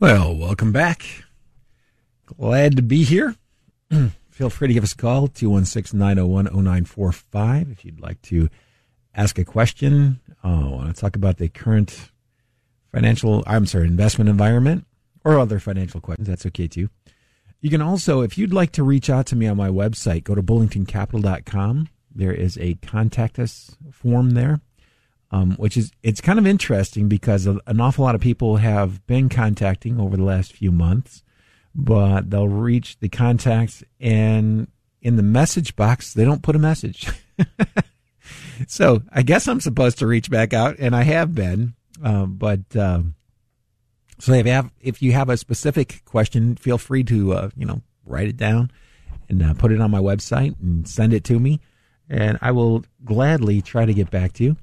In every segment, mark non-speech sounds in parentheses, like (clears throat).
Well, welcome back. Glad to be here. (clears throat) Feel free to give us a call, 216 901 0945, if you'd like to ask a question. Uh, oh, want to talk about the current financial, I'm sorry, investment environment or other financial questions. That's okay too. You can also, if you'd like to reach out to me on my website, go to bullingtoncapital.com. There is a contact us form there um, which is it's kind of interesting because an awful lot of people have been contacting over the last few months, but they'll reach the contacts and in the message box they don't put a message. (laughs) so I guess I'm supposed to reach back out, and I have been, um, but. Um, so if you have if you have a specific question, feel free to uh, you know write it down and uh, put it on my website and send it to me, and I will gladly try to get back to you.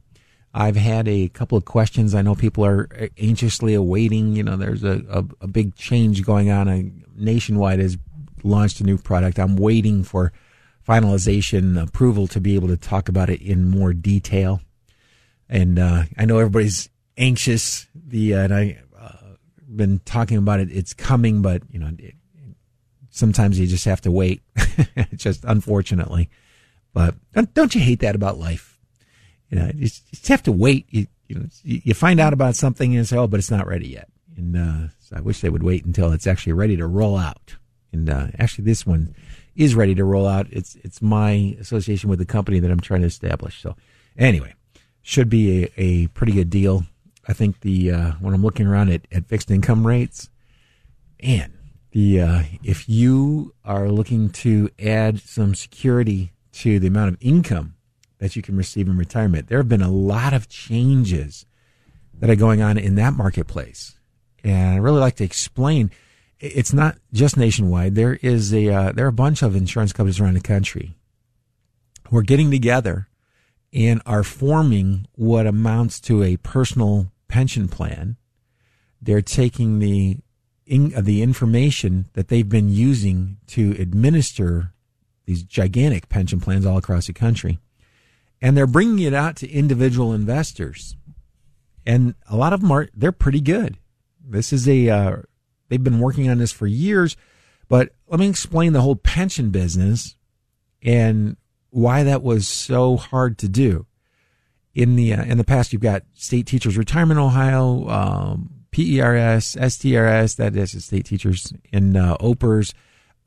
I've had a couple of questions. I know people are anxiously awaiting. You know, there's a, a, a big change going on. A Nationwide has launched a new product. I'm waiting for finalization approval to be able to talk about it in more detail. And uh, I know everybody's anxious. The uh, and I uh, been talking about it. It's coming, but you know, it, sometimes you just have to wait. (laughs) just unfortunately, but don't, don't you hate that about life? You know, you just have to wait. You, you know, you find out about something and say, "Oh, but it's not ready yet." And uh, so I wish they would wait until it's actually ready to roll out. And uh, actually, this one is ready to roll out. It's it's my association with the company that I'm trying to establish. So anyway, should be a, a pretty good deal. I think the uh, when I'm looking around at, at fixed income rates, and the uh, if you are looking to add some security to the amount of income that you can receive in retirement. There have been a lot of changes that are going on in that marketplace. And I really like to explain it's not just nationwide. There is a uh, there are a bunch of insurance companies around the country who are getting together and are forming what amounts to a personal pension plan. They're taking the in, uh, the information that they've been using to administer these gigantic pension plans all across the country and they're bringing it out to individual investors. And a lot of them are, they're pretty good. This is a, uh, they've been working on this for years, but let me explain the whole pension business and why that was so hard to do. In the, uh, in the past, you've got State Teachers Retirement Ohio, um, PERS, STRS, that is state teachers in uh, OPERS,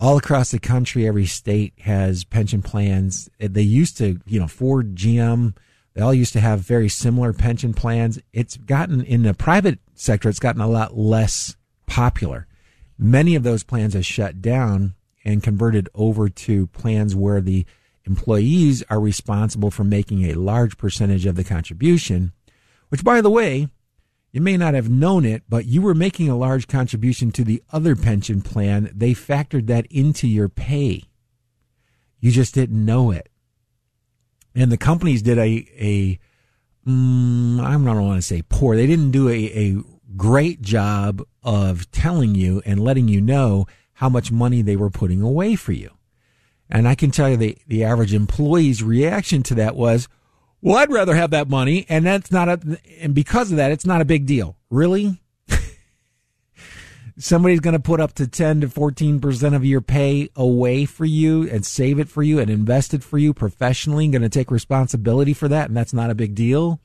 all across the country, every state has pension plans. They used to, you know, Ford, GM, they all used to have very similar pension plans. It's gotten in the private sector, it's gotten a lot less popular. Many of those plans have shut down and converted over to plans where the employees are responsible for making a large percentage of the contribution, which by the way, you may not have known it, but you were making a large contribution to the other pension plan. They factored that into your pay. You just didn't know it. And the companies did a, a mm, I don't want to say poor. They didn't do a, a great job of telling you and letting you know how much money they were putting away for you. And I can tell you the, the average employee's reaction to that was, well, I'd rather have that money, and that's not a, and because of that, it's not a big deal. Really? (laughs) somebody's going to put up to 10 to 14% of your pay away for you and save it for you and invest it for you professionally, going to take responsibility for that. And that's not a big deal.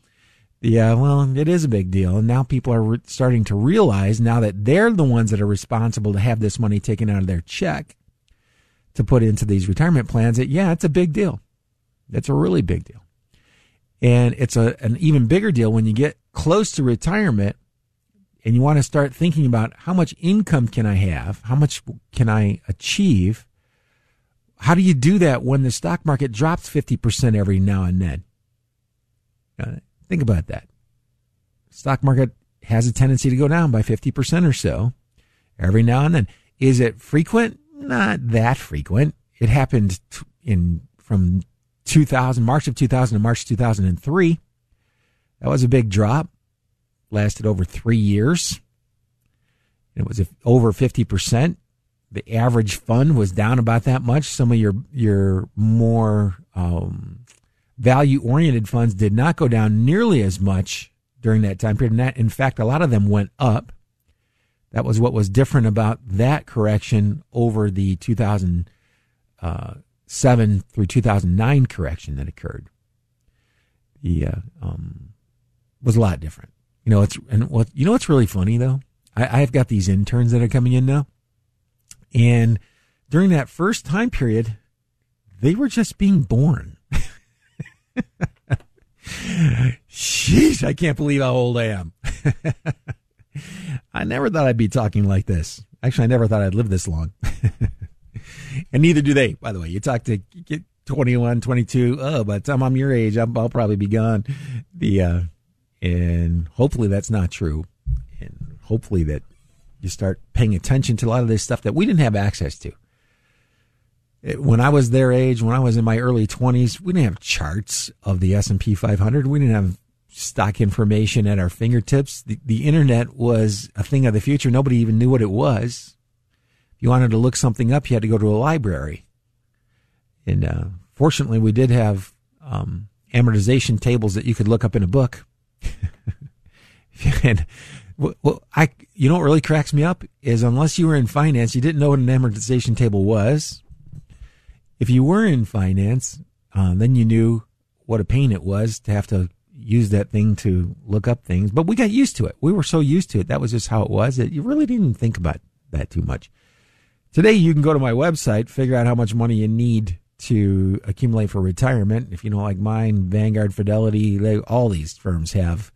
Yeah, well, it is a big deal. And now people are re- starting to realize now that they're the ones that are responsible to have this money taken out of their check to put into these retirement plans that, yeah, it's a big deal. It's a really big deal. And it's a, an even bigger deal when you get close to retirement and you want to start thinking about how much income can I have? How much can I achieve? How do you do that when the stock market drops 50% every now and then? Uh, think about that. Stock market has a tendency to go down by 50% or so every now and then. Is it frequent? Not that frequent. It happened in from 2000, March of 2000 to March 2003. That was a big drop lasted over three years. It was over 50%. The average fund was down about that much. Some of your, your more, um, value oriented funds did not go down nearly as much during that time period. And That, in fact, a lot of them went up. That was what was different about that correction over the 2000. uh, through 2009 correction that occurred. The uh, um, was a lot different. You know, it's and what you know what's really funny though? I, I've got these interns that are coming in now. And during that first time period, they were just being born. (laughs) Sheesh, I can't believe how old I am. (laughs) I never thought I'd be talking like this. Actually, I never thought I'd live this long. (laughs) and neither do they, by the way. You talk to get 21, 22. Oh, by the time I'm your age, i will probably be gone. The, uh, and hopefully that's not true. And hopefully that you start paying attention to a lot of this stuff that we didn't have access to. When I was their age, when I was in my early 20s, we didn't have charts of the S&P 500. We didn't have stock information at our fingertips. The, the internet was a thing of the future. Nobody even knew what it was. You wanted to look something up, you had to go to a library. And uh, fortunately, we did have um, amortization tables that you could look up in a book. (laughs) and well, I, you know what really cracks me up is unless you were in finance, you didn't know what an amortization table was. If you were in finance, uh, then you knew what a pain it was to have to use that thing to look up things. But we got used to it. We were so used to it. That was just how it was. That you really didn't think about that too much. Today, you can go to my website, figure out how much money you need to accumulate for retirement. If you don't like mine, Vanguard, Fidelity, they, all these firms have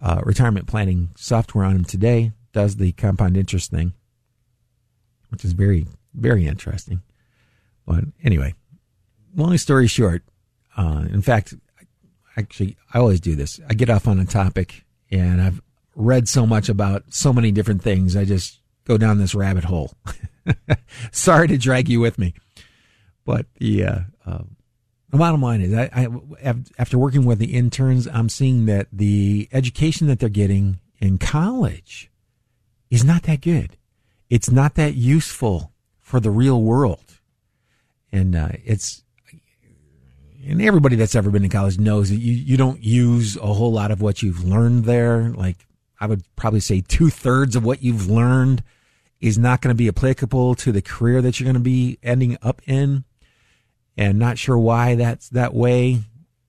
uh, retirement planning software on them today. Does the compound interest thing, which is very, very interesting. But anyway, long story short, uh, in fact, actually, I always do this. I get off on a topic and I've read so much about so many different things. I just go down this rabbit hole. (laughs) Sorry to drag you with me. But the uh, uh, the bottom line is, I, I, after working with the interns, I'm seeing that the education that they're getting in college is not that good. It's not that useful for the real world, and uh, it's and everybody that's ever been in college knows that you you don't use a whole lot of what you've learned there. Like I would probably say two thirds of what you've learned is not going to be applicable to the career that you're going to be ending up in and not sure why that's that way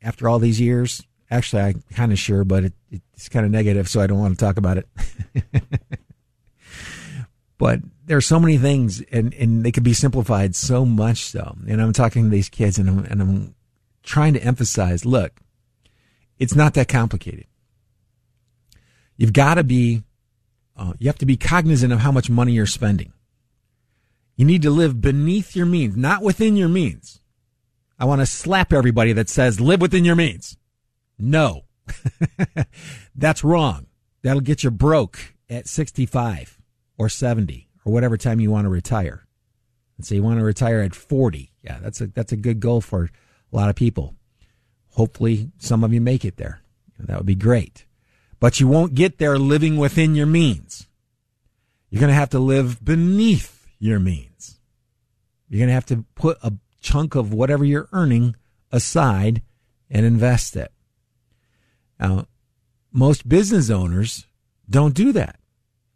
after all these years. Actually, I'm kind of sure, but it, it's kind of negative, so I don't want to talk about it. (laughs) but there are so many things, and, and they could be simplified so much so. And I'm talking to these kids, and I'm, and I'm trying to emphasize look, it's not that complicated. You've got to be, uh, you have to be cognizant of how much money you're spending. You need to live beneath your means, not within your means. I want to slap everybody that says live within your means. No, (laughs) that's wrong. That'll get you broke at 65 or 70 or whatever time you want to retire. And so you want to retire at 40. Yeah, that's a, that's a good goal for a lot of people. Hopefully some of you make it there. That would be great. But you won't get there living within your means. You're going to have to live beneath your means. You're going to have to put a chunk of whatever you're earning aside and invest it. Now, most business owners don't do that.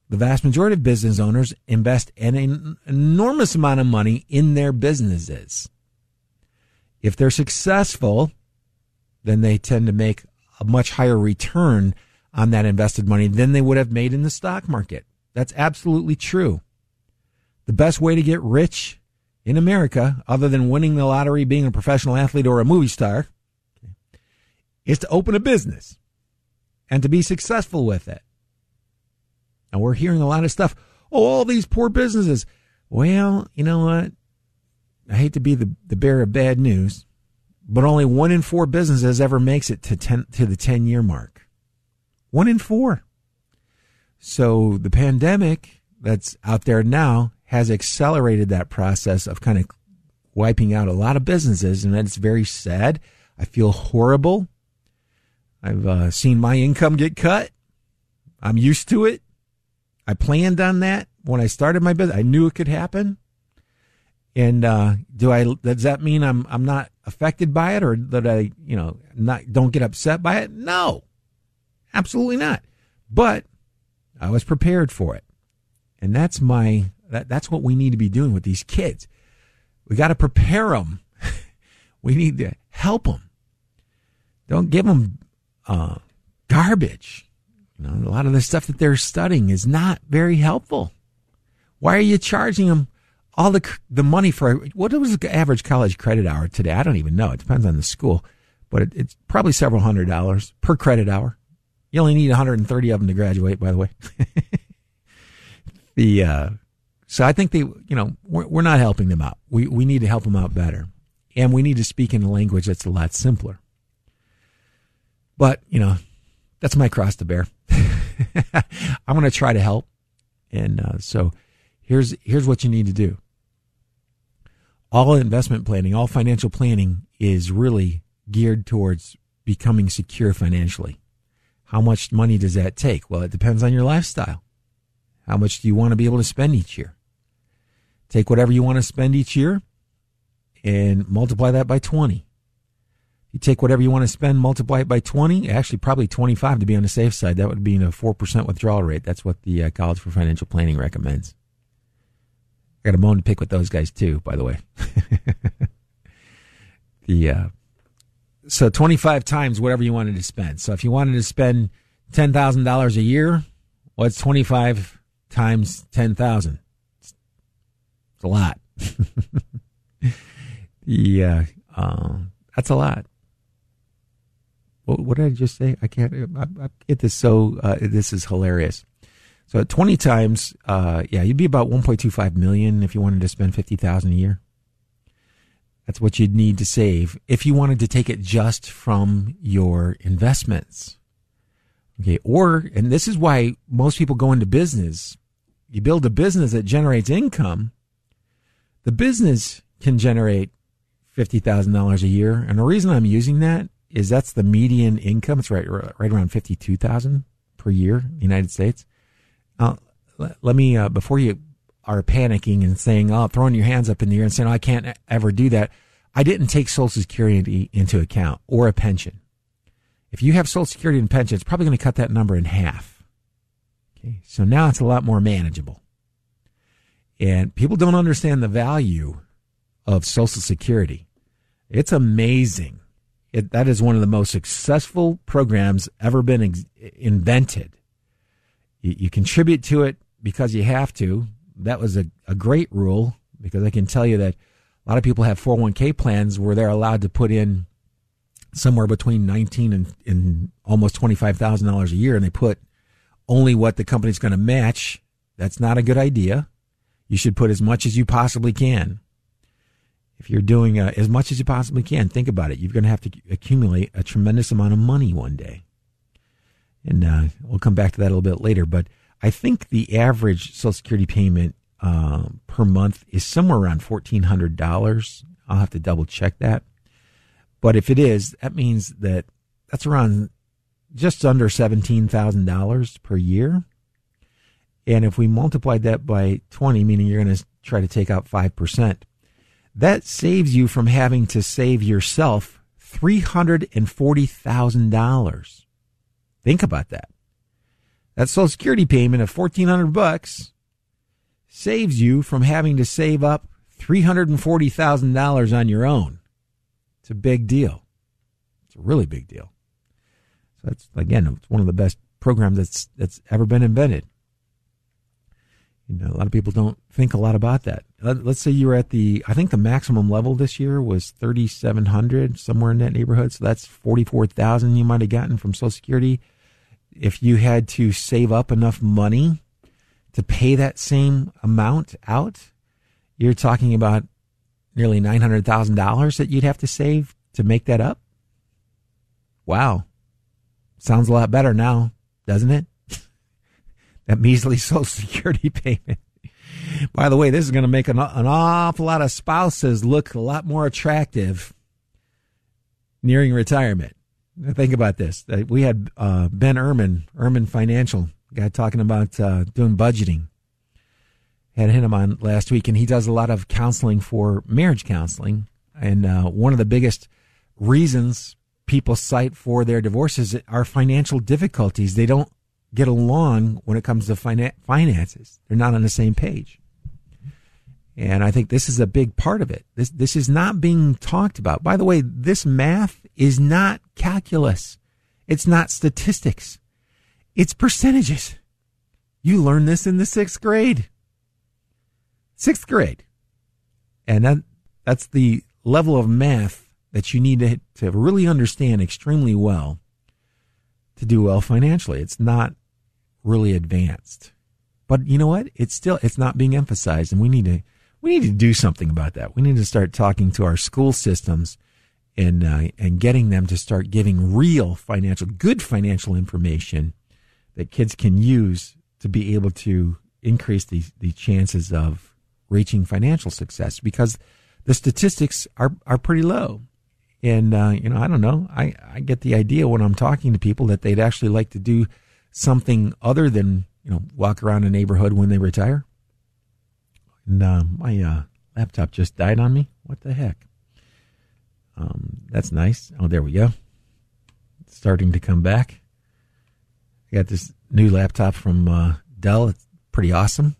the vast majority of business owners invest an enormous amount of money in their businesses. If they're successful, then they tend to make a much higher return on that invested money than they would have made in the stock market. That's absolutely true. The best way to get rich in America, other than winning the lottery, being a professional athlete, or a movie star, is to open a business and to be successful with it. And we're hearing a lot of stuff. Oh, all these poor businesses. Well, you know what? I hate to be the, the bearer of bad news, but only one in four businesses ever makes it to ten, to the 10 year mark. One in four. So the pandemic that's out there now has accelerated that process of kind of wiping out a lot of businesses. And that's very sad. I feel horrible. I've uh, seen my income get cut. I'm used to it. I planned on that when I started my business. I knew it could happen. And uh, do I? Does that mean I'm I'm not affected by it, or that I you know not don't get upset by it? No, absolutely not. But I was prepared for it, and that's my that, that's what we need to be doing with these kids. We got to prepare them. (laughs) we need to help them. Don't give them uh, garbage. You know, a lot of the stuff that they're studying is not very helpful. Why are you charging them all the the money for what was the average college credit hour today? I don't even know. It depends on the school, but it, it's probably several hundred dollars per credit hour. You only need 130 of them to graduate, by the way. (laughs) the uh, so I think they, you know, we're, we're not helping them out. We we need to help them out better, and we need to speak in a language that's a lot simpler. But you know, that's my cross to bear. (laughs) I'm going to try to help. And uh, so here's here's what you need to do. All investment planning, all financial planning is really geared towards becoming secure financially. How much money does that take? Well, it depends on your lifestyle. How much do you want to be able to spend each year? Take whatever you want to spend each year and multiply that by 20. You take whatever you want to spend, multiply it by 20, actually probably 25 to be on the safe side. That would be a 4% withdrawal rate. That's what the uh, College for Financial Planning recommends. I got a bone to pick with those guys too, by the way. (laughs) the uh, so 25 times whatever you wanted to spend. So if you wanted to spend $10,000 a year, what's 25 times 10,000? It's, a lot. (laughs) yeah, uh, that's a lot what, what, did I just say? I can't. I, I get this so. Uh, this is hilarious. So twenty times, uh, yeah, you'd be about one point two five million if you wanted to spend fifty thousand a year. That's what you'd need to save if you wanted to take it just from your investments. Okay, or and this is why most people go into business. You build a business that generates income. The business can generate fifty thousand dollars a year, and the reason I'm using that is that's the median income. It's right right around fifty two thousand per year in the United States. Uh, let, let me uh, before you are panicking and saying, "Oh, throwing your hands up in the air and saying, oh, I can't ever do that." I didn't take Social Security into account or a pension. If you have Social Security and pension, it's probably going to cut that number in half. Okay, so now it's a lot more manageable. And people don't understand the value of Social Security. It's amazing it, that is one of the most successful programs ever been ex- invented. You, you, contribute to it because you have to. That was a, a great rule because I can tell you that a lot of people have 401k plans where they're allowed to put in somewhere between 19 and, and almost $25,000 a year and they put only what the company's going to match. That's not a good idea. You should put as much as you possibly can if you're doing uh, as much as you possibly can, think about it. You're going to have to accumulate a tremendous amount of money one day. And uh, we'll come back to that a little bit later. But I think the average Social Security payment uh, per month is somewhere around $1,400. I'll have to double check that. But if it is, that means that that's around just under $17,000 per year. And if we multiplied that by 20, meaning you're going to try to take out 5%, that saves you from having to save yourself $340,000. Think about that. That Social Security payment of 1400 bucks saves you from having to save up $340,000 on your own. It's a big deal. It's a really big deal. So that's again, it's one of the best programs that's that's ever been invented. You know, a lot of people don't think a lot about that. Let's say you were at the, I think the maximum level this year was 3,700, somewhere in that neighborhood. So that's 44,000 you might have gotten from Social Security. If you had to save up enough money to pay that same amount out, you're talking about nearly $900,000 that you'd have to save to make that up. Wow. Sounds a lot better now, doesn't it? (laughs) that measly (laughs) Social Security payment. By the way, this is going to make an, an awful lot of spouses look a lot more attractive nearing retirement. Think about this. We had uh, Ben Ehrman, Ehrman Financial, guy talking about uh, doing budgeting. Had him on last week, and he does a lot of counseling for marriage counseling. And uh, one of the biggest reasons people cite for their divorces are financial difficulties. They don't get along when it comes to finances. They're not on the same page. And I think this is a big part of it. This, this is not being talked about. By the way, this math is not calculus. It's not statistics. It's percentages. You learn this in the sixth grade. Sixth grade. And that, that's the level of math that you need to, to really understand extremely well to do well financially. It's not really advanced. But you know what? It's still it's not being emphasized and we need to we need to do something about that. We need to start talking to our school systems and uh, and getting them to start giving real financial good financial information that kids can use to be able to increase the the chances of reaching financial success because the statistics are are pretty low. And uh, you know, I don't know. I I get the idea when I'm talking to people that they'd actually like to do something other than you know walk around a neighborhood when they retire. And uh, my uh, laptop just died on me. What the heck? Um, that's nice. Oh, there we go. It's starting to come back. I got this new laptop from uh, Dell. It's pretty awesome.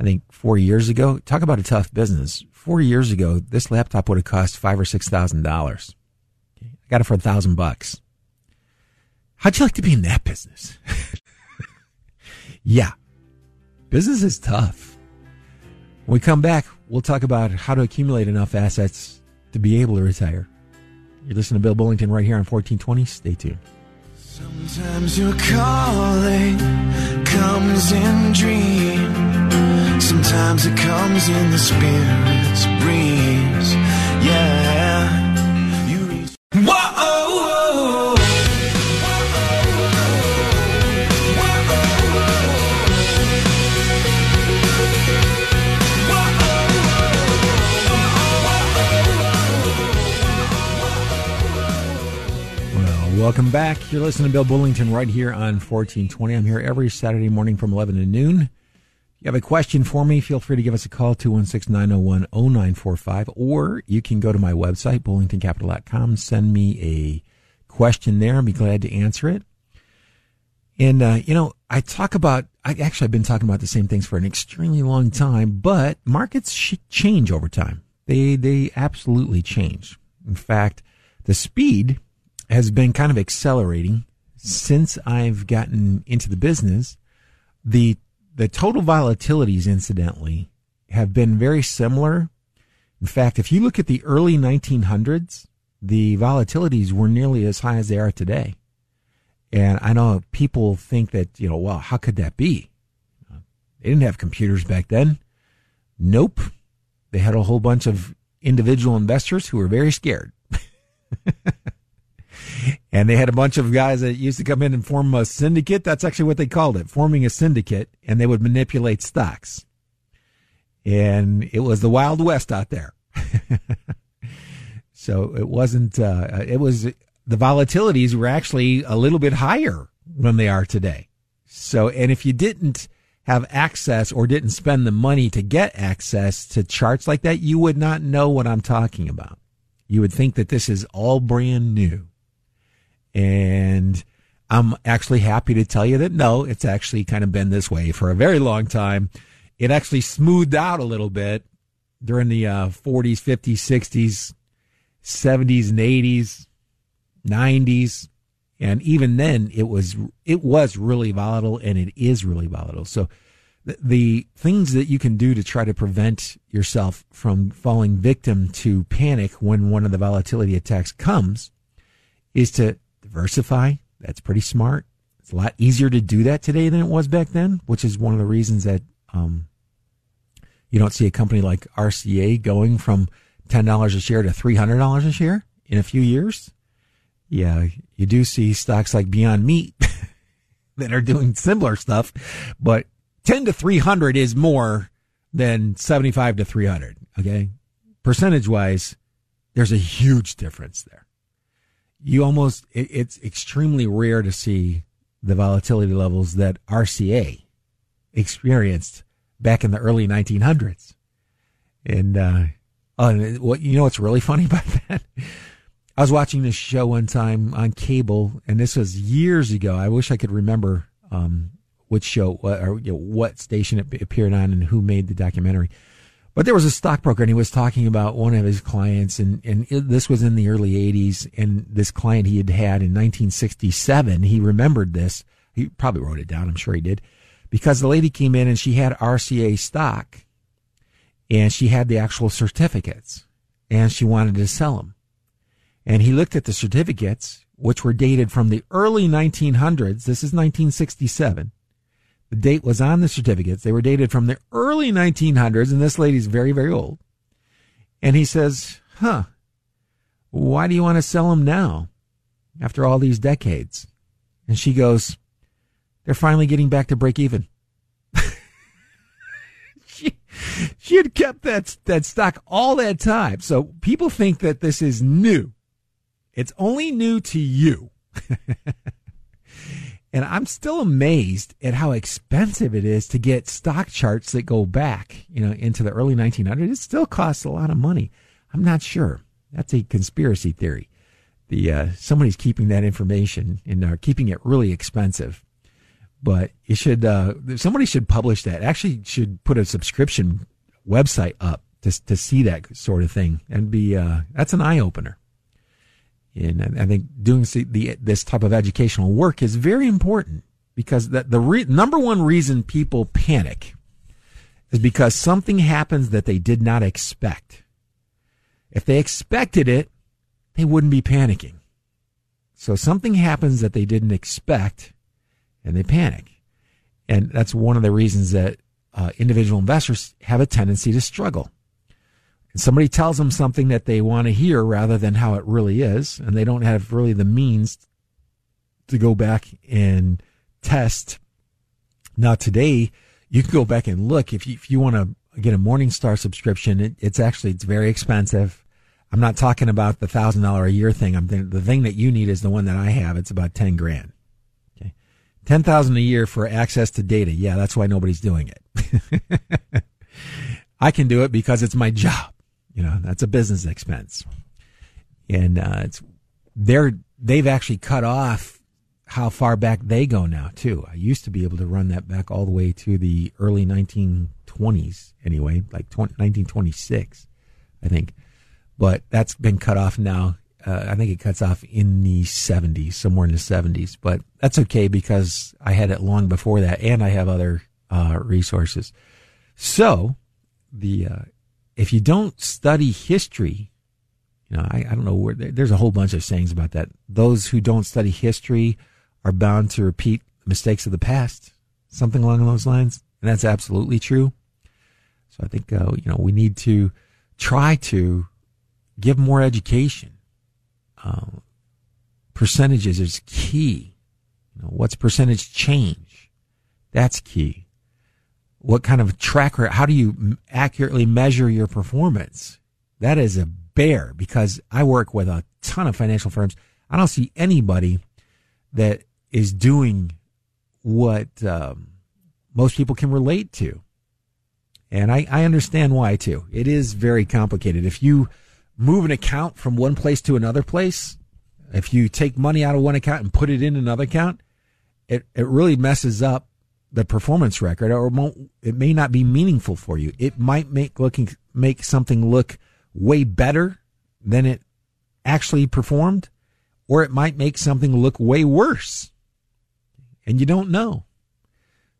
I think four years ago, talk about a tough business. Four years ago, this laptop would have cost five or six thousand dollars. I got it for a thousand bucks. How'd you like to be in that business? (laughs) yeah, business is tough. When we come back, we'll talk about how to accumulate enough assets to be able to retire. You're listening to Bill Bullington right here on 1420. Stay tuned. Sometimes your calling comes in dream. Sometimes it comes in the spirit's breeze. Welcome back. You're listening to Bill Bullington right here on 1420. I'm here every Saturday morning from 11 to noon. If you have a question for me, feel free to give us a call, 216-901-0945, or you can go to my website, bullingtoncapital.com, send me a question there. I'll be glad to answer it. And, uh, you know, I talk about, I actually I've been talking about the same things for an extremely long time, but markets change over time. They, they absolutely change. In fact, the speed has been kind of accelerating since I've gotten into the business. The the total volatilities, incidentally, have been very similar. In fact, if you look at the early 1900s, the volatilities were nearly as high as they are today. And I know people think that, you know, well, how could that be? They didn't have computers back then. Nope. They had a whole bunch of individual investors who were very scared. (laughs) and they had a bunch of guys that used to come in and form a syndicate. That's actually what they called it, forming a syndicate, and they would manipulate stocks. And it was the Wild West out there. (laughs) so it wasn't, uh, it was, the volatilities were actually a little bit higher than they are today. So, and if you didn't have access or didn't spend the money to get access to charts like that, you would not know what I'm talking about. You would think that this is all brand new. And I'm actually happy to tell you that no, it's actually kind of been this way for a very long time. It actually smoothed out a little bit during the uh, 40s, 50s, 60s, 70s, and 80s, 90s, and even then it was it was really volatile, and it is really volatile. So the, the things that you can do to try to prevent yourself from falling victim to panic when one of the volatility attacks comes is to diversify. That's pretty smart. It's a lot easier to do that today than it was back then, which is one of the reasons that um, you don't see a company like RCA going from ten dollars a share to three hundred dollars a share in a few years. Yeah, you do see stocks like Beyond Meat (laughs) that are doing similar stuff, but ten to three hundred is more than seventy five to three hundred. Okay, percentage wise, there's a huge difference there. You almost it, it's extremely rare to see the volatility levels that RCA experienced back in the early 1900s. And, uh, what, you know what's really (laughs) funny about that? I was watching this show one time on cable, and this was years ago. I wish I could remember, um, which show, or you know, what station it appeared on and who made the documentary. But there was a stockbroker and he was talking about one of his clients and, and it, this was in the early 80s and this client he had had in 1967, he remembered this. He probably wrote it down. I'm sure he did because the lady came in and she had RCA stock and she had the actual certificates and she wanted to sell them. And he looked at the certificates, which were dated from the early 1900s. This is 1967. The date was on the certificates. They were dated from the early 1900s, and this lady's very, very old. And he says, huh, why do you want to sell them now after all these decades? And she goes, they're finally getting back to break even. (laughs) she, she had kept that, that stock all that time. So people think that this is new. It's only new to you. (laughs) and I'm still amazed at how expensive it is to get stock charts that go back, you know, into the early 1900s. It still costs a lot of money. I'm not sure. That's a conspiracy theory. The uh, somebody's keeping that information and are keeping it really expensive but you should uh, somebody should publish that. Actually, should put a subscription website up to to see that sort of thing and be uh, that's an eye opener. And I think doing the this type of educational work is very important because that the re- number one reason people panic is because something happens that they did not expect. If they expected it, they wouldn't be panicking. So something happens that they didn't expect and they panic. And that's one of the reasons that uh, individual investors have a tendency to struggle. And somebody tells them something that they want to hear rather than how it really is, and they don't have really the means to go back and test. Now, today, you can go back and look if you, if you want to get a Morningstar subscription. It, it's actually it's very expensive. I'm not talking about the thousand dollar a year thing. I'm the thing that you need is the one that I have. It's about ten grand. Ten thousand a year for access to data. Yeah, that's why nobody's doing it. (laughs) I can do it because it's my job. You know, that's a business expense, and uh, it's they're they've actually cut off how far back they go now too. I used to be able to run that back all the way to the early 1920s, anyway, like 20, 1926, I think. But that's been cut off now uh, I think it cuts off in the 70s, somewhere in the 70s. But that's okay because I had it long before that, and I have other uh, resources. So, the uh, if you don't study history, you know, I, I don't know where there's a whole bunch of sayings about that. Those who don't study history are bound to repeat mistakes of the past, something along those lines, and that's absolutely true. So I think uh, you know we need to try to give more education uh, percentages is key. You know, what's percentage change? That's key. What kind of tracker? How do you accurately measure your performance? That is a bear because I work with a ton of financial firms. I don't see anybody that is doing what um, most people can relate to. And I, I understand why too. It is very complicated. If you move an account from one place to another place, If you take money out of one account and put it in another account, it, it really messes up the performance record or won't, it may not be meaningful for you. It might make looking, make something look way better than it actually performed, or it might make something look way worse. And you don't know.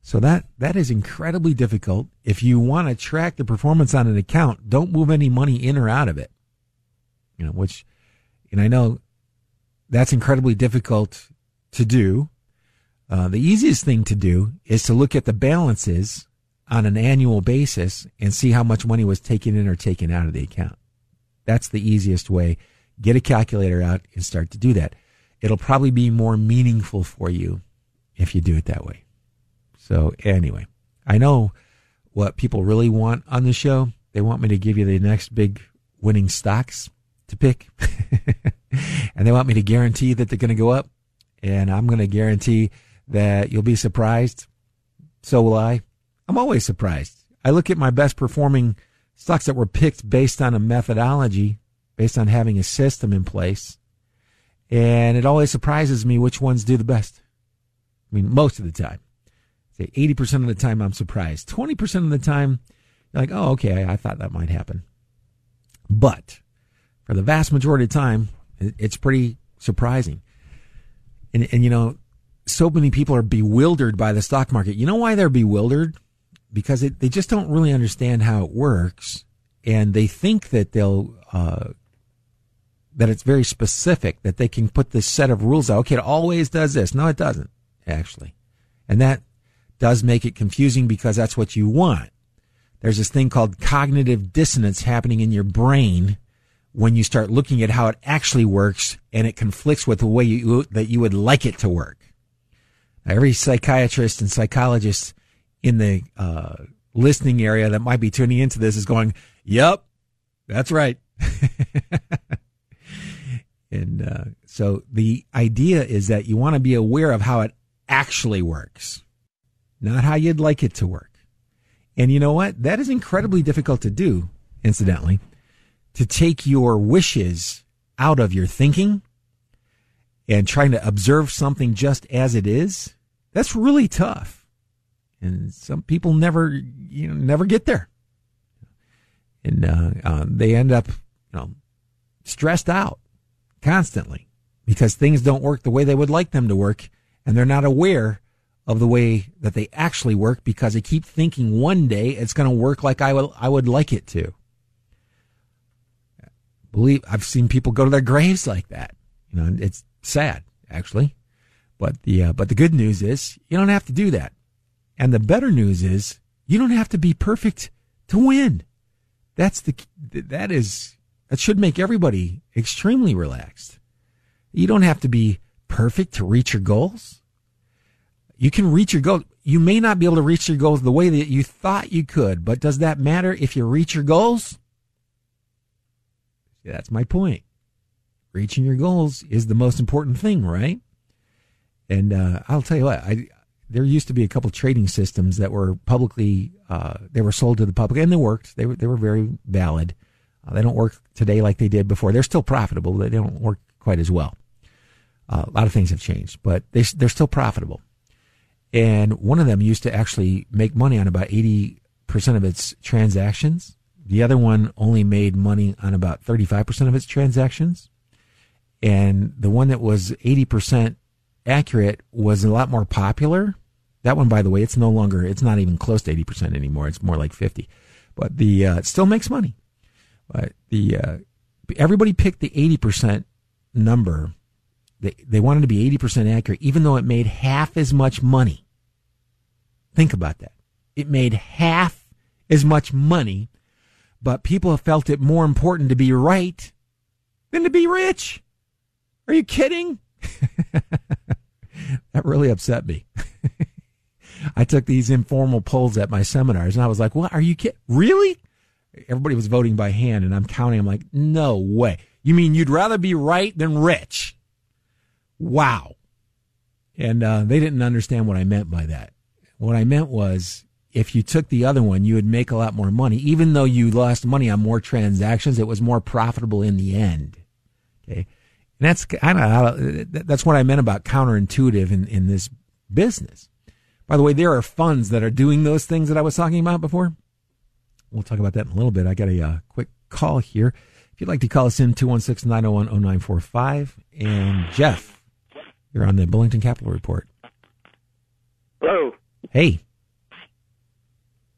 So that, that is incredibly difficult. If you want to track the performance on an account, don't move any money in or out of it. You know, which, and I know that's incredibly difficult to do. Uh, the easiest thing to do is to look at the balances on an annual basis and see how much money was taken in or taken out of the account. That's the easiest way. Get a calculator out and start to do that. It'll probably be more meaningful for you if you do it that way. So anyway, I know what people really want on the show. They want me to give you the next big winning stocks to pick. (laughs) and they want me to guarantee that they're going to go up. And I'm going to guarantee that you'll be surprised. So will I. I'm always surprised. I look at my best performing stocks that were picked based on a methodology, based on having a system in place. And it always surprises me which ones do the best. I mean, most of the time. Say 80% of the time I'm surprised. 20% of the time, like, oh, okay, I thought that might happen. But for the vast majority of time, it's pretty surprising. And, and you know, so many people are bewildered by the stock market. You know why they're bewildered? Because it, they just don't really understand how it works. And they think that they'll, uh, that it's very specific, that they can put this set of rules out. Okay, it always does this. No, it doesn't, actually. And that does make it confusing because that's what you want. There's this thing called cognitive dissonance happening in your brain when you start looking at how it actually works and it conflicts with the way you, that you would like it to work. Every psychiatrist and psychologist in the uh, listening area that might be tuning into this is going, "Yep, that's right." (laughs) and uh, so the idea is that you want to be aware of how it actually works, not how you'd like it to work. And you know what? That is incredibly difficult to do, incidentally, to take your wishes out of your thinking and trying to observe something just as it is. That's really tough. And some people never, you know, never get there. And, uh, uh, they end up, you know, stressed out constantly because things don't work the way they would like them to work and they're not aware of the way that they actually work because they keep thinking one day it's going to work like I would, I would like it to. Believe I've seen people go to their graves like that. You know, it's sad actually. But the uh, but the good news is you don't have to do that. And the better news is you don't have to be perfect to win. That's the that is that should make everybody extremely relaxed. You don't have to be perfect to reach your goals. You can reach your goal. You may not be able to reach your goals the way that you thought you could, but does that matter if you reach your goals? That's my point. Reaching your goals is the most important thing, right? And uh, I'll tell you what, I there used to be a couple trading systems that were publicly uh, they were sold to the public and they worked. They were they were very valid. Uh, they don't work today like they did before. They're still profitable. They don't work quite as well. Uh, a lot of things have changed, but they they're still profitable. And one of them used to actually make money on about eighty percent of its transactions. The other one only made money on about thirty five percent of its transactions. And the one that was eighty percent accurate was a lot more popular. That one, by the way, it's no longer, it's not even close to 80% anymore. It's more like 50, but the, uh, it still makes money. But the, uh, everybody picked the 80% number. They, they wanted to be 80% accurate, even though it made half as much money. Think about that. It made half as much money, but people have felt it more important to be right than to be rich. Are you kidding? (laughs) that really upset me. (laughs) I took these informal polls at my seminars and I was like, what are you kidding? Really? Everybody was voting by hand and I'm counting. I'm like, no way. You mean you'd rather be right than rich? Wow. And uh, they didn't understand what I meant by that. What I meant was if you took the other one, you would make a lot more money. Even though you lost money on more transactions, it was more profitable in the end. Okay. And that's kind of that's what I meant about counterintuitive in, in this business. By the way, there are funds that are doing those things that I was talking about before. We'll talk about that in a little bit. I got a uh, quick call here. If you'd like to call us in, 216 901 0945. And Jeff, you're on the Bullington Capital Report. Hello. Hey.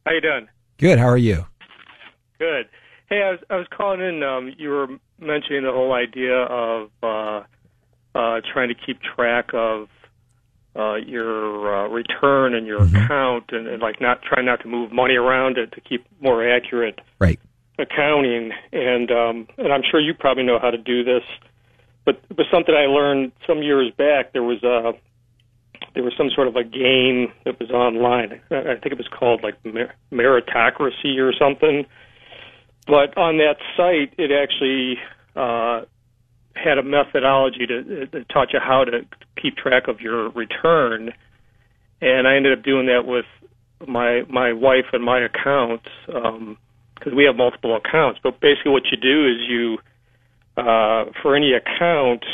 How you doing? Good. How are you? Good. Hey, I was I was calling in. Um, you were mentioning the whole idea of uh, uh, trying to keep track of uh, your uh, return and your mm-hmm. account, and, and like not trying not to move money around it to keep more accurate right accounting. And um, and I'm sure you probably know how to do this, but but something I learned some years back. There was a there was some sort of a game that was online. I think it was called like Meritocracy or something. But on that site, it actually uh, had a methodology to, to taught you how to keep track of your return, and I ended up doing that with my my wife and my accounts because um, we have multiple accounts. But basically, what you do is you uh, for any account,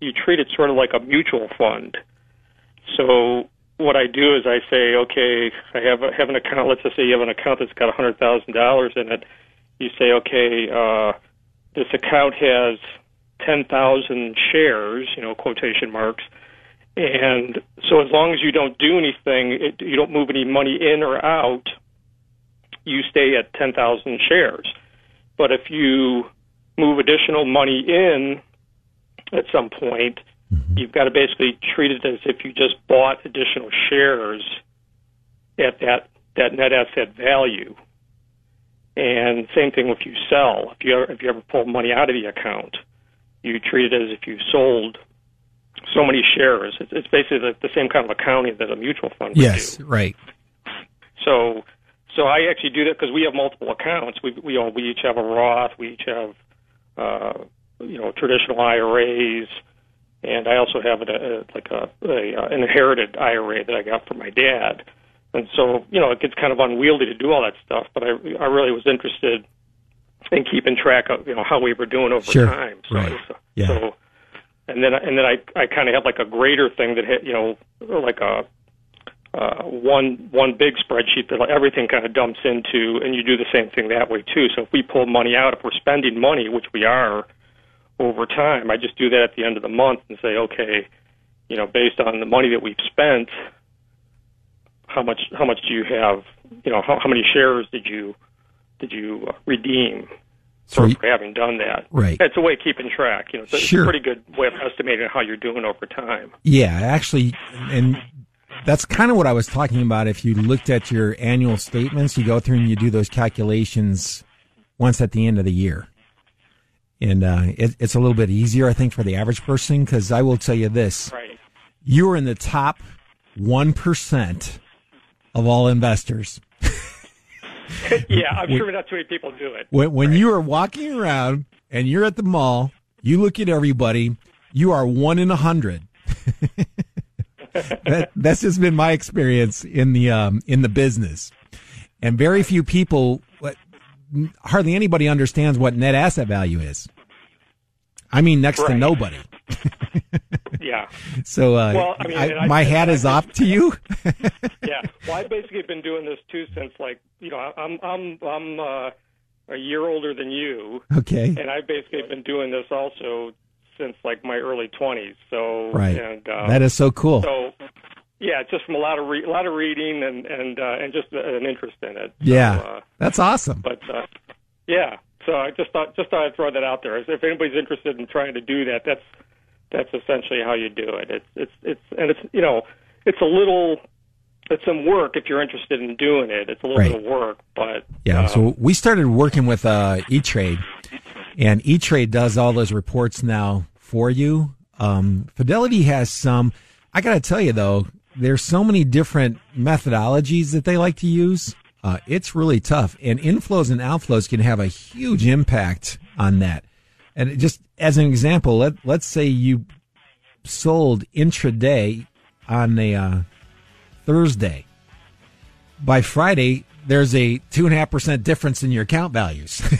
you treat it sort of like a mutual fund. So what I do is I say, okay, I have a, have an account. Let's just say you have an account that's got a hundred thousand dollars in it. You say, okay, uh, this account has ten thousand shares, you know, quotation marks, and so as long as you don't do anything, it, you don't move any money in or out, you stay at ten thousand shares. But if you move additional money in at some point, Mm-hmm. You've got to basically treat it as if you just bought additional shares at that that net asset value. And same thing if you sell. If you ever, if you ever pull money out of the account, you treat it as if you sold so many shares. It's, it's basically the, the same kind of accounting that a mutual fund yes, do. right. So, so I actually do that because we have multiple accounts. We we all we each have a Roth. We each have uh, you know traditional IRAs and I also have a, a like a, a uh, an inherited IRA that I got from my dad. And so, you know, it gets kind of unwieldy to do all that stuff, but I I really was interested in keeping track of you know how we were doing over sure. time. So, right. So, yeah. So, and then and then I I kind of had like a greater thing that hit you know like a uh, one one big spreadsheet that everything kind of dumps into, and you do the same thing that way too. So if we pull money out, if we're spending money, which we are, over time. I just do that at the end of the month and say, okay, you know, based on the money that we've spent, how much how much do you have? You know, how, how many shares did you did you uh, redeem? for, for having done that, right? It's a way of keeping track. You know, it's, sure. a pretty good way of estimating how you're doing over time. Yeah, actually, and that's kind of what I was talking about. If you looked at your annual statements, you go through and you do those calculations once at the end of the year and uh, it, it's a little bit easier, I think, for the average person. Because I will tell you this: right. you are in the top one percent of all investors. (laughs) yeah, I'm when, sure not too many people do it. When, when right. you are walking around and you're at the mall, you look at everybody. You are one in a hundred. (laughs) that, that's just been my experience in the um, in the business, and very few people hardly anybody understands what net asset value is. I mean, next right. to nobody. (laughs) yeah. So, uh, well, I mean, I, my I, hat I, is off to you. (laughs) yeah. (laughs) Well, I've basically been doing this too since, like, you know, I'm I'm I'm uh, a year older than you. Okay. And I've basically been doing this also since like my early twenties. So right. And, um, that is so cool. So yeah, just from a lot of re- a lot of reading and and uh, and just an interest in it. Yeah, so, uh, that's awesome. But uh, yeah, so I just thought just thought I'd throw that out there. If anybody's interested in trying to do that, that's that's essentially how you do it. It's it's it's and it's you know it's a little it's some work if you're interested in doing it. It's a little right. bit of work, but yeah. Um, so we started working with uh, E Trade, and E Trade does all those reports now for you. Um, Fidelity has some. I got to tell you though, there's so many different methodologies that they like to use. Uh, it's really tough, and inflows and outflows can have a huge impact on that. And just as an example, let let's say you sold intraday on a uh, Thursday. By Friday, there's a two and a half percent difference in your account values. (laughs)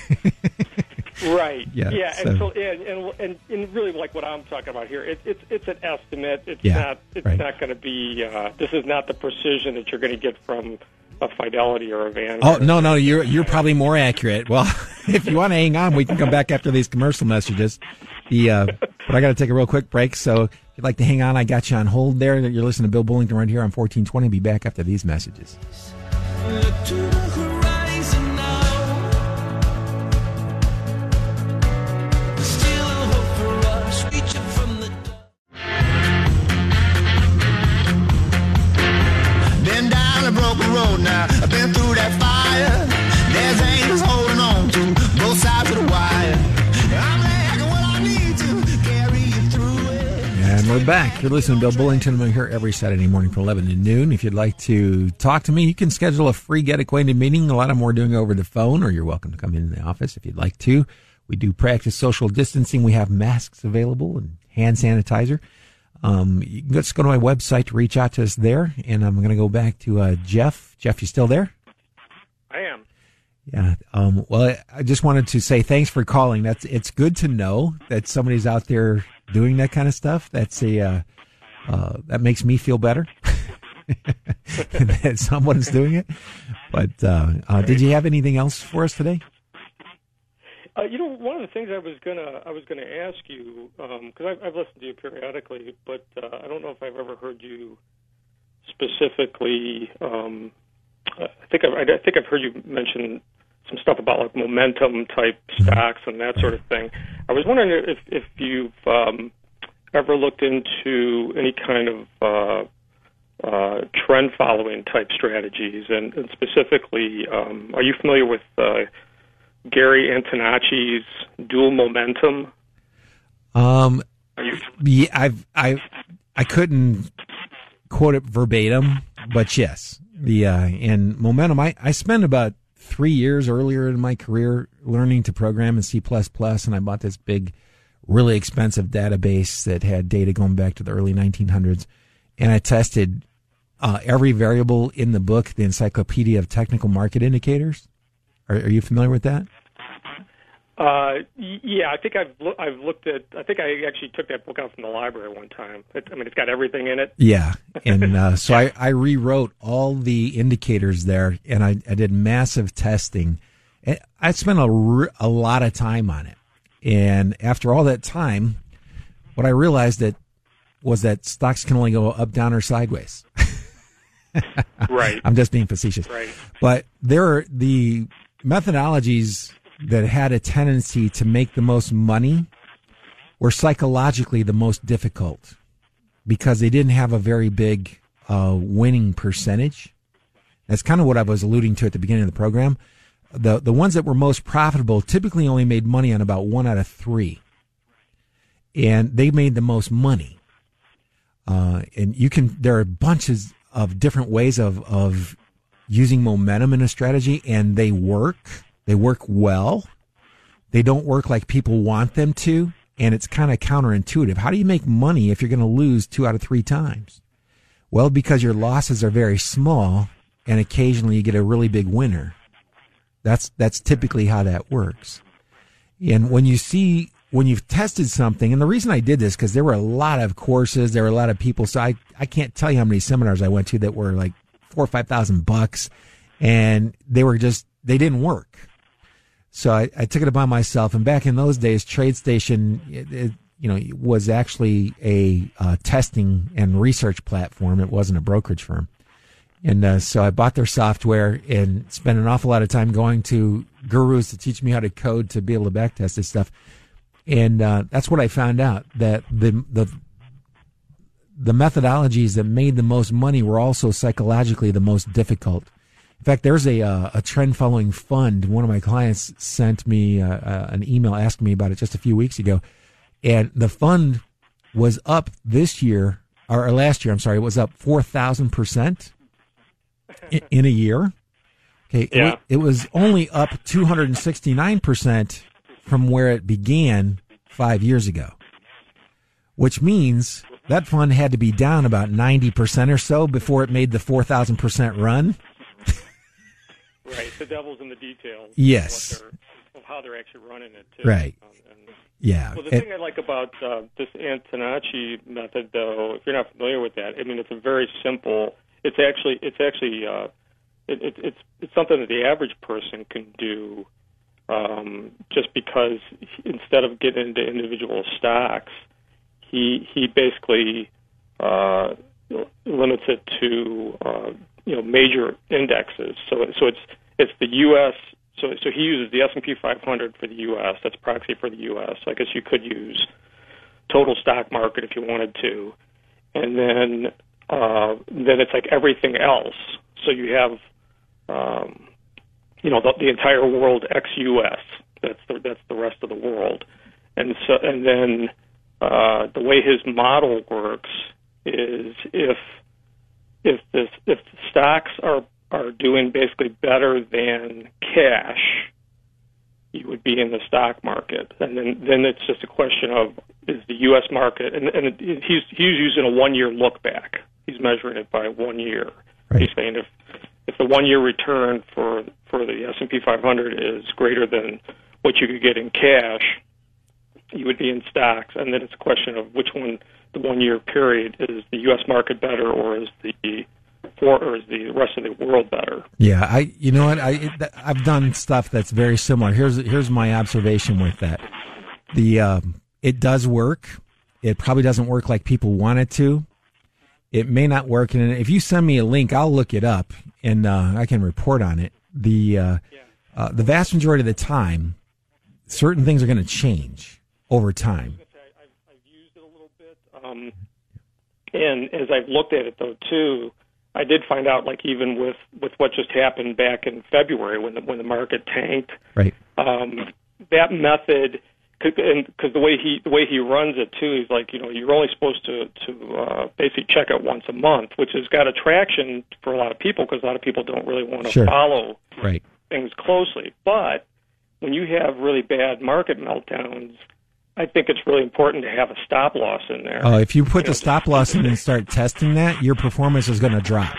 Right. Yeah, Yeah. so- And so, and, and and and really, like what I'm talking about here, it, it's it's an estimate. It's Yeah, not. It's right. not going to be. Uh, this is not the precision that you're going to get from a Fidelity or a Van. Oh no, no, you're you're probably more accurate. Well, (laughs) if you want to hang on, we can come back after these commercial messages. The uh, but I got to take a real quick break. So if you'd like to hang on, I got you on hold there. You're listening to Bill Bullington right here on 1420. Be back after these messages. I've been through that fire. There's angels holding on to both sides of the wire. And we're back. You're listening to Bill Bullington. I'm here every Saturday morning from 11 to noon. If you'd like to talk to me, you can schedule a free get acquainted meeting. A lot of them we're doing over the phone, or you're welcome to come into the office if you'd like to. We do practice social distancing. We have masks available and hand sanitizer. Um, you can just go to my website to reach out to us there. And I'm going to go back to uh, Jeff. Jeff, you still there? I am. Yeah. Um, well, I- just wanted to say thanks for calling. That's it's good to know that somebody's out there doing that kind of stuff. That's a uh, uh, that makes me feel better (laughs) that someone's doing it. But uh, uh, did you have anything else for us today? Uh, you know, one of the things I was gonna I was gonna ask you because I've, I've listened to you periodically, but uh, I don't know if I've ever heard you specifically. Um, I think I've, I think I've heard you mention some stuff about like momentum type stocks and that sort of thing. I was wondering if if you've um, ever looked into any kind of uh, uh, trend following type strategies, and, and specifically, um, are you familiar with uh, Gary Antonacci's dual momentum? Um, yeah, I've I I couldn't quote it verbatim, but yes, the uh, and momentum. I I spent about three years earlier in my career learning to program in C and I bought this big, really expensive database that had data going back to the early 1900s, and I tested uh, every variable in the book, the Encyclopedia of Technical Market Indicators. Are, are you familiar with that? Uh, yeah, I think I've loo- I've looked at. I think I actually took that book out from the library one time. It, I mean, it's got everything in it. Yeah, and uh, (laughs) so I, I rewrote all the indicators there, and I, I did massive testing. And I spent a, re- a lot of time on it, and after all that time, what I realized that was that stocks can only go up, down, or sideways. (laughs) Right. I'm just being facetious, Right. but there are the methodologies that had a tendency to make the most money were psychologically the most difficult because they didn't have a very big uh, winning percentage. That's kind of what I was alluding to at the beginning of the program. The the ones that were most profitable typically only made money on about one out of three, and they made the most money. Uh, and you can there are bunches of different ways of of using momentum in a strategy, and they work. They work well. They don't work like people want them to, and it's kind of counterintuitive. How do you make money if you're going to lose two out of three times? Well, because your losses are very small, and occasionally you get a really big winner. That's that's typically how that works. And when you see when you've tested something, and the reason I did this because there were a lot of courses, there were a lot of people. So I I can't tell you how many seminars I went to that were like four or five thousand bucks, and they were just they didn't work. So I, I took it upon myself, and back in those days, TradeStation, it, it, you know, was actually a uh, testing and research platform. It wasn't a brokerage firm, and uh, so I bought their software and spent an awful lot of time going to gurus to teach me how to code to be able to backtest this stuff. And uh, that's what I found out that the the the methodologies that made the most money were also psychologically the most difficult. In fact, there's a uh, a trend following fund. One of my clients sent me uh, uh, an email asking me about it just a few weeks ago, and the fund was up this year or, or last year. I'm sorry, it was up four thousand percent in a year. Okay, Yeah. wa- it was only up two hundred and sixty nine percent from where it began five years ago, which means that fund had to be down about ninety percent or so before it made the four thousand percent run. (laughs) Right. The devil's in the details. Yes. Of how they're actually running it too. Right. Um, Yeah. well, the It- thing I like about uh, this Antonacci method, though, if you're not familiar with that, I mean, it's a very simple. It's actually it's actually uh, it, it, it's it's something that the average person can do, um, just because instead of getting into individual stocks, he he basically uh, limits it to uh, you know major indexes. So so it's it's the U.S. So so he uses the S and P 500 for the U.S. That's proxy for the U.S. I guess you could use total stock market if you wanted to, and then uh, then it's like everything else. So you have um, you know the, the entire world ex U.S. That's the that's the rest of the world, and so and then uh, the way his model works is if if this if the stocks are are doing basically better than cash, you would be in the stock market, and then then it's just a question of is the U.S. market, and and it, he's he's using a one year look back. He's measuring it by one year. Right. He's saying if if the one year return for for the S and P 500 is greater than what you could get in cash, you would be in stocks, and then it's a question of which one the one year period is the U.S. market better or is the for or is the rest of the world better? Yeah, I you know what I I've done stuff that's very similar. Here's here's my observation with that. The um, it does work. It probably doesn't work like people want it to. It may not work, and if you send me a link, I'll look it up and uh, I can report on it. The uh, uh, the vast majority of the time, certain things are going to change over time. I've, I've used it a little bit, um, and as I've looked at it though too, I did find out like even with with what just happened back in February when the when the market tanked, Right. um, that method because the way he the way he runs it too he's like you know you're only supposed to to uh, basically check it once a month which has got attraction for a lot of people because a lot of people don't really want to Sure. follow Right. things closely but when you have really bad market meltdowns I think it's really important to have a stop loss in there Uh, if you put the stop loss in and start testing that, your performance is going to drop.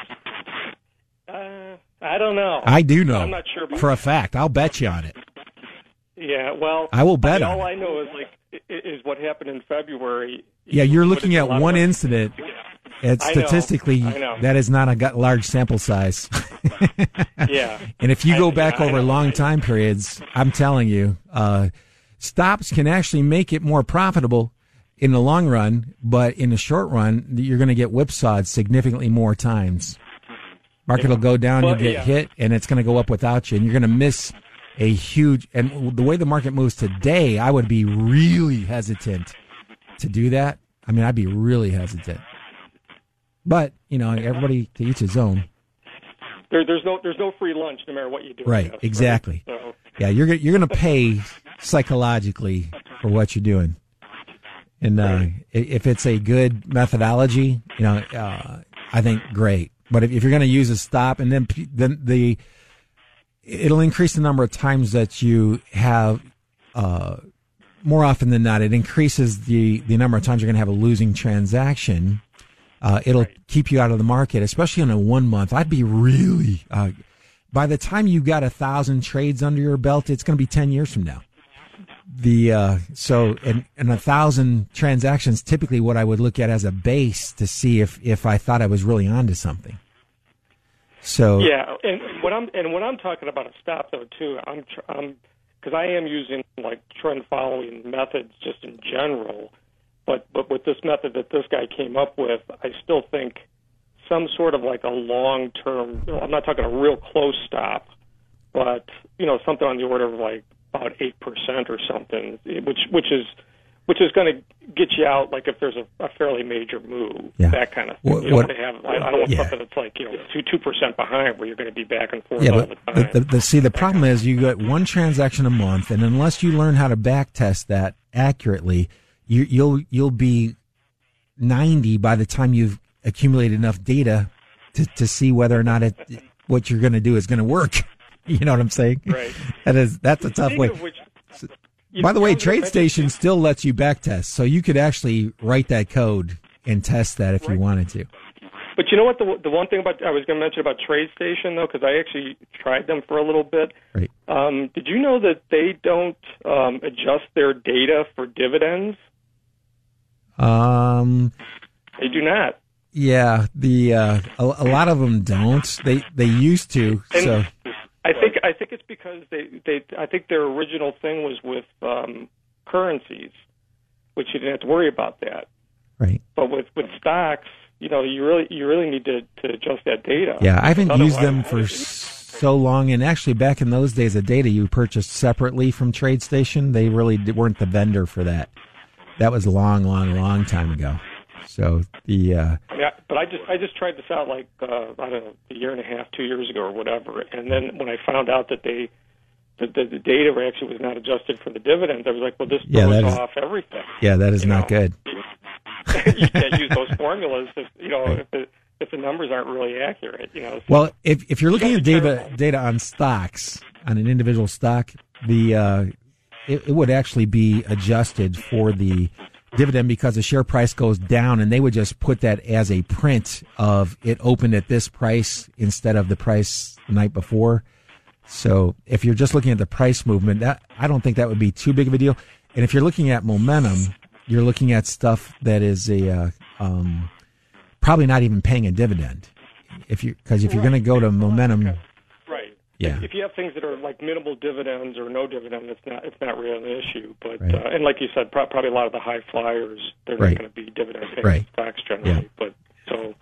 uh, I don't know I do know I'm not sure for a fact. I'll bet you on it. yeah well I will bet mean, on all it. I know is like i- i- is what happened in February Yeah, you're looking at of one incident. And I know, statistically, I know. that is not a large sample size. (laughs) yeah (laughs) and if you I- go back I over long time periods, I'm telling you, uh, stops can actually make it more profitable in the long run, but in the short run, you're going to get whipsawed significantly more times. Market will go down, Well, you'll get yeah. hit, and it's going to go up without you, and you're going to miss a huge. And the way the market moves today, I would be really hesitant to do that. I mean, I'd be really hesitant. But you know, everybody to each his own. There, there's no there's no free lunch no matter what you do. Right, guess, exactly. So, Yeah, you're you're going to pay psychologically for what you're doing, and uh, if it's a good methodology, you know, uh, I think great. But if, if you're going to use a stop, and then then the it'll increase the number of times that you have. Uh, more often than not, it increases the the number of times you're going to have a losing transaction. Uh, it'll keep you out of the market, especially in a one month. I'd be really. Uh, by the time you got a thousand trades under your belt, it's going to be ten years from now. The uh, so and and a thousand transactions typically what I would look at as a base to see if if I thought I was really onto something. So yeah, and what I'm and when I'm talking about a stop though too, I'm I'm because I am using like trend following methods just in general, but but with this method that this guy came up with, I still think some sort of like a long term. I'm not talking a real close stop, but you know something on the order of like about eight percent or something, which which is which is going to get you out like if there's a, a fairly major move, Yeah. that kind of thing. What- you don't what- want to have. I, I don't want Yeah. something that's like you know two two percent behind where you're going to be back and forth Yeah, all but the, time. the, the, see, the problem is you get one transaction a month, and unless you learn how to back test that accurately, you, you'll you'll be ninety by the time you've accumulated enough data to, to see whether or not it what you're going to do is going to work. (laughs) You know what I'm saying? Right. That is that's a tough Speaking way. which, By the way, TradeStation was gonna Trade mention- Station still lets you back test, so you could actually write that code and test that if you wanted to. But you know what? The the one thing about I was going to mention about TradeStation though, because I actually tried them for a little bit. Right. Um, did you know that they don't um, adjust their data for dividends? Um, They do not. yeah, the uh, a, a lot of them don't. They they used to. And So I think I think it's because they they I think their original thing was with um, currencies, which you didn't have to worry about that. right. But with with stocks, you know, you really you really need to, to adjust that data. Yeah, I haven't used them for so long. And actually, back in those days, the data you purchased separately from TradeStation, they really weren't the vendor for that. That was a long, long, long time ago. So the uh, Yeah, but I just I just tried this out like uh, I don't know a year and a half, two years ago or whatever, and then when I found out that they that the, the data actually was not adjusted for the dividends, I was like, well, this Yeah, throws is- off everything. yeah, that is not know. good. (laughs) you can't use those formulas if you know if the if the numbers aren't really accurate. You know. So- Well, if if you're looking at data data on stocks on an individual stock, the uh, it, it would actually be adjusted for the dividend because the share price goes down, and they would just put that as a print of it opened at this price instead of the price the night before. So if you're just looking at the price movement, that I don't think that would be too big of a deal. And if you're looking at momentum, you're looking at stuff that is a uh, um, probably not even paying a dividend. If you because if you're going to go to momentum. Yeah. If, you have things that are like minimal dividends or no dividend, it's not it's not really an issue. But Right. uh, and like you said, pro- probably a lot of the high flyers they're Right. not going to be dividend paying Right. stocks generally. Yeah. But so,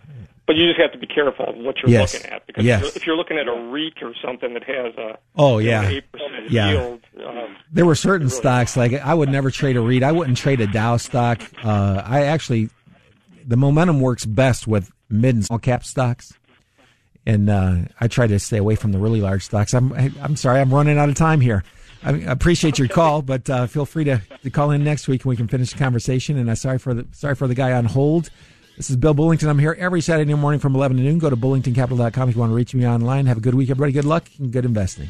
but you just have to be careful of what you're Yes. looking at because Yes. if, you're, if you're looking at a REIT or something that has a Oh, yeah. eight percent Yeah. yield. Um, there were certain stocks like I would never trade a REIT. I wouldn't trade a Dow stock. Uh, I actually the momentum works best with mid and small cap stocks. And uh, I try to stay away from the really large stocks. I'm I'm sorry, I'm running out of time here. I I appreciate your call, but uh, feel free to, to call in next week and we can finish the conversation. And I'm sorry for the sorry for the guy on hold. This is Bill Bullington. I'm here every Saturday morning from 11 to noon. Go to bullingtoncapital.com if you want to reach me online. Have a good week, everybody. Good luck and good investing.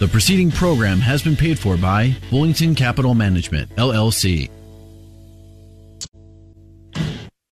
The preceding program has been paid for by Bullington Capital Management, LLC.